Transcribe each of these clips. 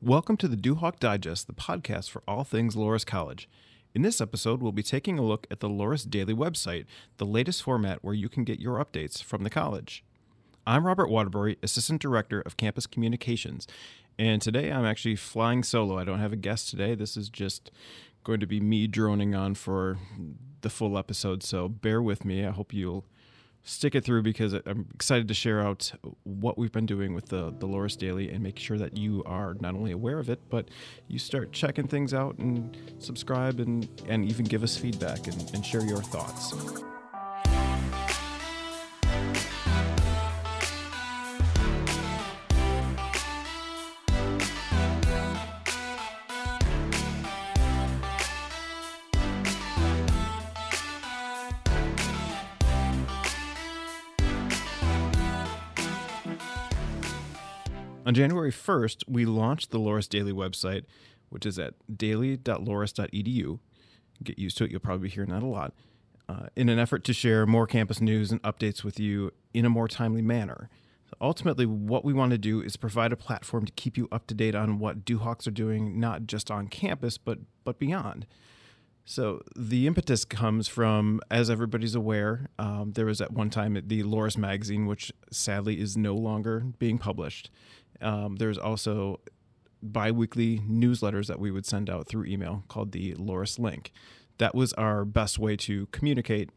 Welcome to the Duhawk Digest, the podcast for all things Loras College. In this episode, we'll be taking a look at the Loras Daily website, the latest format where you can get your updates from the college. I'm Robert Waterbury, Assistant Director of Campus Communications, and today I'm actually flying solo. I don't have a guest today. This is just going to be me droning on for the full episode, so bear with me. I hope you'll stick it through because I'm excited to share out what we've been doing with the, the Loras Daily and make sure that you are not only aware of it, but you start checking things out and subscribe and, and even give us feedback and, and share your thoughts. On January 1st, we launched the Loras Daily website, which is at daily.loras.edu. Get used to it, you'll probably be hearing that a lot. Uh, in an effort to share more campus news and updates with you in a more timely manner. So ultimately, what we want to do is provide a platform to keep you up to date on what Duhawks are doing, not just on campus, but, but beyond. So the impetus comes from, as everybody's aware, um, there was at one time the Loras magazine, which sadly is no longer being published. Um, there's also biweekly newsletters that we would send out through email called the Loras Link. That was our best way to communicate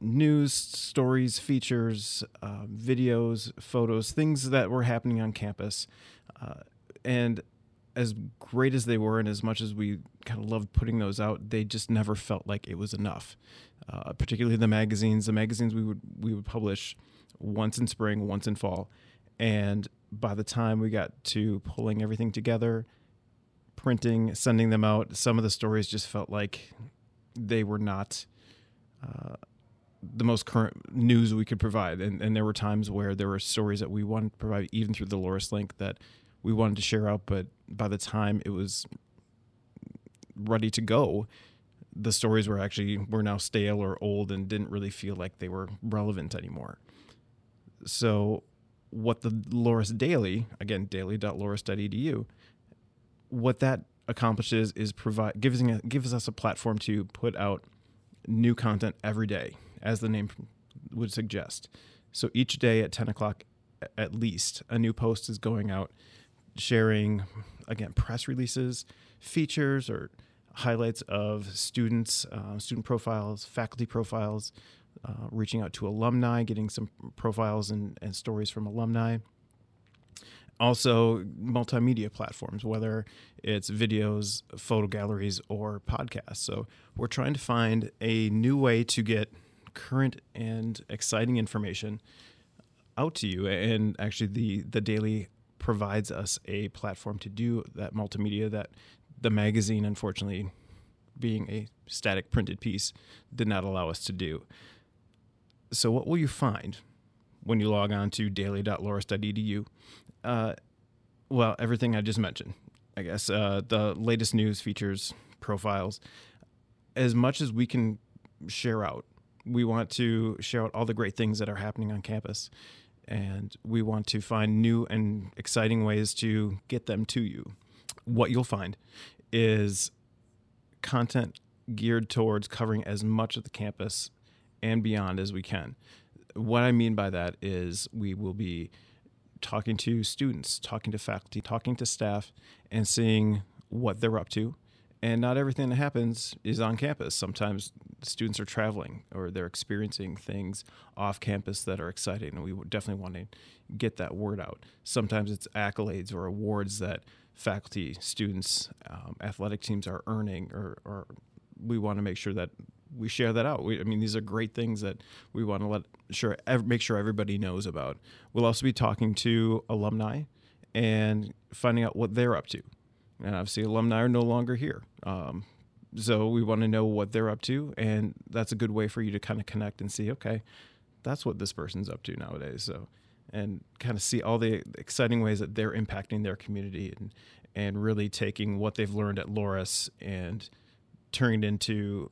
news, stories, features, uh, videos, photos, things that were happening on campus. Uh, and as great as they were, and as much as we kind of loved putting those out, they just never felt like it was enough. Uh, particularly the magazines. The magazines we would we would publish once in spring, once in fall, and by the time we got to pulling everything together, printing, sending them out, some of the stories just felt like they were not uh, the most current news we could provide. And, and there were times where there were stories that we wanted to provide, even through the Loras link, that we wanted to share out, but by the time it was ready to go, the stories were actually were now stale or old and didn't really feel like they were relevant anymore. So what the Loras Daily, again, daily.loras.edu, what that accomplishes is provide gives, gives us a platform to put out new content every day, as the name would suggest. So each day at 10 o'clock, at least, a new post is going out sharing, again, press releases, features, or highlights of students, uh, student profiles, faculty profiles, uh, reaching out to alumni, getting some profiles and, and stories from alumni. Also, multimedia platforms, whether it's videos, photo galleries, or podcasts. So, we're trying to find a new way to get current and exciting information out to you. And actually, the, the daily provides us a platform to do that multimedia that the magazine, unfortunately, being a static printed piece, did not allow us to do. So, what will you find when you log on to daily.loras.edu? Uh, well, everything I just mentioned, I guess. Uh, the latest news, features, profiles. As much as we can share out, we want to share out all the great things that are happening on campus. And we want to find new and exciting ways to get them to you. What you'll find is content geared towards covering as much of the campus and beyond as we can. What I mean by that is we will be talking to students, talking to faculty, talking to staff, and seeing what they're up to. And not everything that happens is on campus. Sometimes students are traveling or they're experiencing things off campus that are exciting, and we definitely want to get that word out. Sometimes it's accolades or awards that faculty, students, um, athletic teams are earning, or, or we want to make sure that we share that out. We, I mean, these are great things that we want to let sure make sure everybody knows about. We'll also be talking to alumni and finding out what they're up to. And obviously, alumni are no longer here, um, so we want to know what they're up to, and that's a good way for you to kind of connect and see, okay, that's what this person's up to nowadays. So, and kind of see all the exciting ways that they're impacting their community and and really taking what they've learned at Loras and turning it into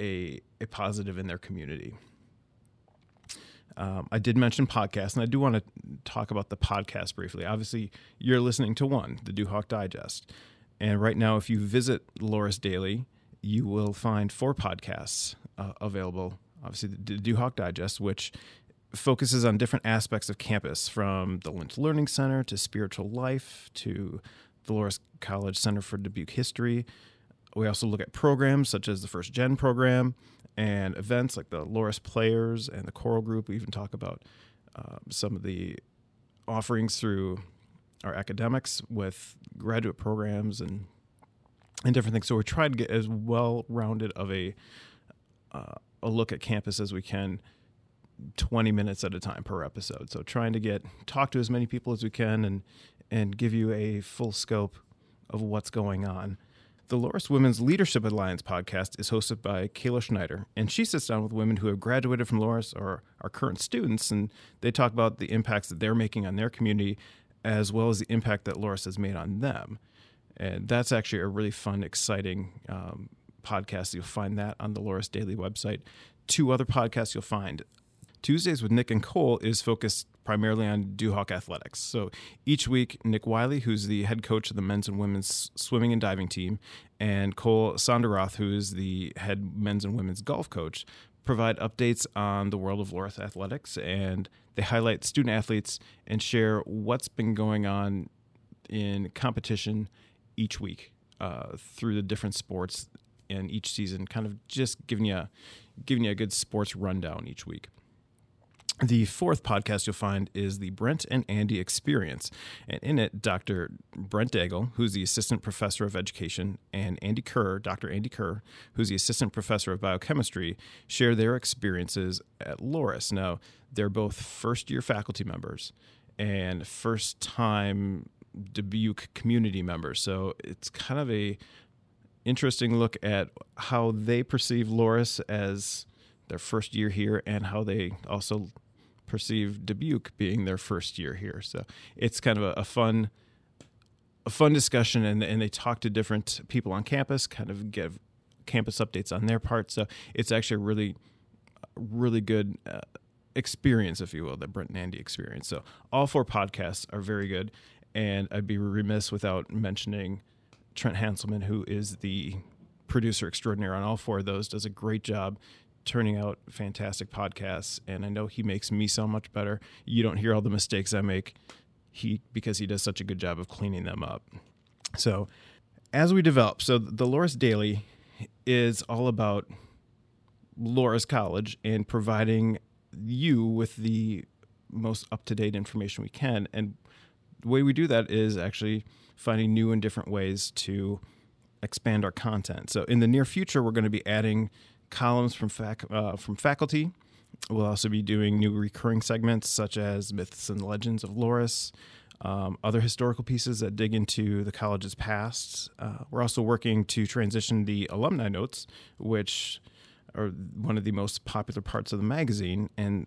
a a positive in their community. Um, I did mention podcasts, and I do want to talk about the podcast briefly. Obviously, you're listening to one, the Duhawk Digest. And right now, if you visit Loras Daily, you will find four podcasts uh, available. Obviously, the Duhawk Digest, which focuses on different aspects of campus from the Lynch Learning Center to spiritual life to the Loras College Center for Dubuque History. We also look at programs such as the First Gen program and events like the Loras Players and the Choral Group. We even talk about uh, some of the offerings through our academics with graduate programs and and different things. So we try to get as well rounded of a uh, a look at campus as we can 20 minutes at a time per episode so trying to get talk to as many people as we can and and give you a full scope of what's going on the Loras Women's Leadership Alliance podcast is hosted by Kayla Schneider, and she sits down with women who have graduated from Loras or are current students, and they talk about the impacts that they're making on their community, as well as the impact that Loras has made on them. And that's actually a really fun, exciting um, podcast. You'll find that on the Loras Daily website. Two other podcasts you'll find Tuesdays with Nick and Cole is focused primarily on Duhawk athletics. So each week, Nick Wiley, who's the head coach of the men's and women's swimming and diving team, and Cole Sonderoth, who is the head men's and women's golf coach, provide updates on the world of Loras athletics and they highlight student athletes and share what's been going on in competition each week uh, through the different sports in each season, kind of just giving you a, giving you a good sports rundown each week. The fourth podcast you'll find is the Brent and Andy Experience. And in it, Dr. Brent Daigle, who's the Assistant Professor of Education, and Andy Kerr, Dr. Andy Kerr, who's the Assistant Professor of Biochemistry, share their experiences at Loras. Now, they're both first year faculty members and first time Dubuque community members. So it's kind of a interesting look at how they perceive Loras as their first year here and how they also perceive Dubuque being their first year here. So it's kind of a, a fun a fun discussion and, and they talk to different people on campus, kind of give campus updates on their part. So it's actually a really, really good uh, experience, if you will, that Brent and Andy experience. So all four podcasts are very good. And I'd be remiss without mentioning Trent Hanselman, who is the producer extraordinaire on all four of those, does a great job turning out fantastic podcasts, and I know he makes me so much better. You don't hear all the mistakes I make, he because he does such a good job of cleaning them up. So, as we develop, so the Loras Daily is all about Loras College and providing you with the most up to date information we can. And the way we do that is actually finding new and different ways to expand our content. So in the near future, we're going to be adding columns from fac- uh, from faculty. We'll also be doing new recurring segments such as myths and legends of Loras, um, other historical pieces that dig into the college's past. Uh, we're also working to transition the alumni notes, which are one of the most popular parts of the magazine, and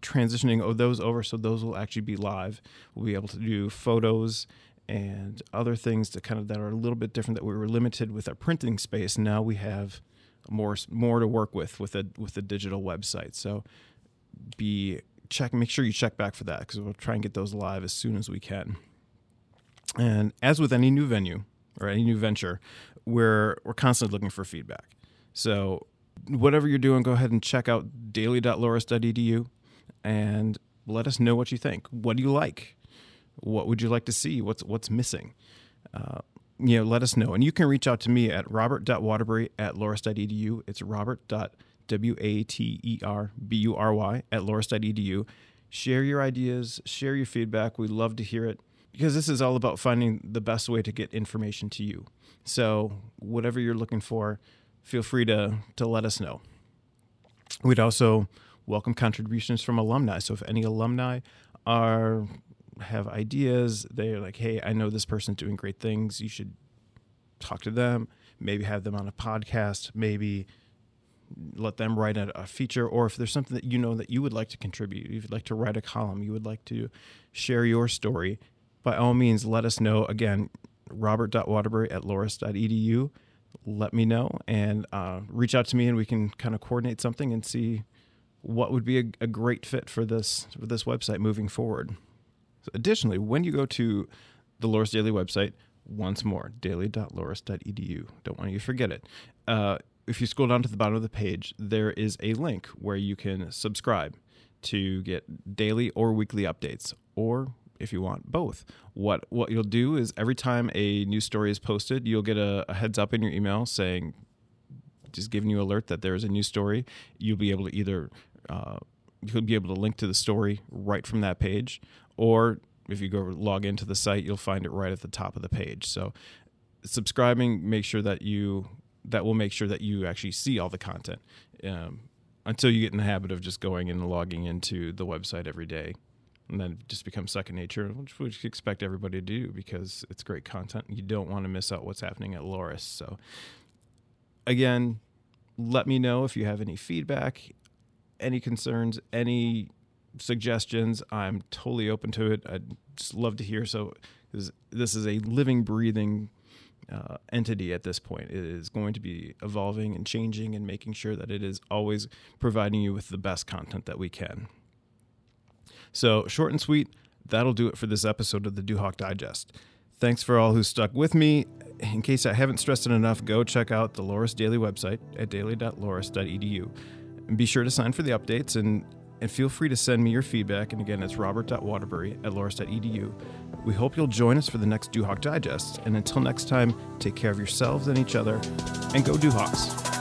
transitioning those over so those will actually be live. We'll be able to do photos and other things that kind of that are a little bit different that we were limited with our printing space. Now we have more more to work with with a with a digital website. So be check make sure you check back for that because we'll try and get those live as soon as we can. And as with any new venue or any new venture, we're we're constantly looking for feedback. So whatever you're doing, go ahead and check out daily.loras.edu and let us know what you think. What do you like? What would you like to see? What's what's missing? Uh, you know, let us know. And you can reach out to me at robert.waterbury at loras.edu. It's robert.w-a-t-e-r-b-u-r-y at loras.edu. Share your ideas, share your feedback. We'd love to hear it because this is all about finding the best way to get information to you. So whatever you're looking for, feel free to, to let us know. We'd also welcome contributions from alumni. So if any alumni are have ideas. They're like, hey, I know this person's doing great things. You should talk to them. Maybe have them on a podcast. Maybe let them write a, a, feature. Or if there's something that you know that you would like to contribute, you'd like to write a column, you would like to share your story, by all means, let us know. Again, robert.waterbury at loras.edu. Let me know and uh, reach out to me, and we can kind of coordinate something and see what would be a, a great fit for this for this website moving forward. So additionally, when you go to the Loras Daily website, once more, daily.loras.edu. Don't want you to forget it. Uh, if you scroll down to the bottom of the page, there is a link where you can subscribe to get daily or weekly updates, or if you want both. What what you'll do is every time a new story is posted, you'll get a, a heads up in your email saying, just giving you alert that there is a new story. You'll be able to either uh, you'll be able to link to the story right from that page, or if you go log into the site, you'll find it right at the top of the page. So subscribing, make sure that you that will make sure that you actually see all the content. Um, until you get in the habit of just going and logging into the website every day and then just becomes second nature, which we expect everybody to do because it's great content. You don't want to miss out what's happening at Loras. So, again, let me know if you have any feedback, any concerns, any suggestions. I'm totally open to it. I'd just love to hear. So, this is a living, breathing uh, entity at this point. It is going to be evolving and changing and making sure that it is always providing you with the best content that we can. So, short and sweet, that'll do it for this episode of the Duhawk Digest. Thanks for all who stuck with me. In case I haven't stressed it enough, go check out the Loras Daily website at daily.loras.edu. And be sure to sign for the updates and, and feel free to send me your feedback. And again, it's robert.waterbury at loras.edu. We hope you'll join us for the next Duhawk Digest. And until next time, take care of yourselves and each other, and go Duhawks.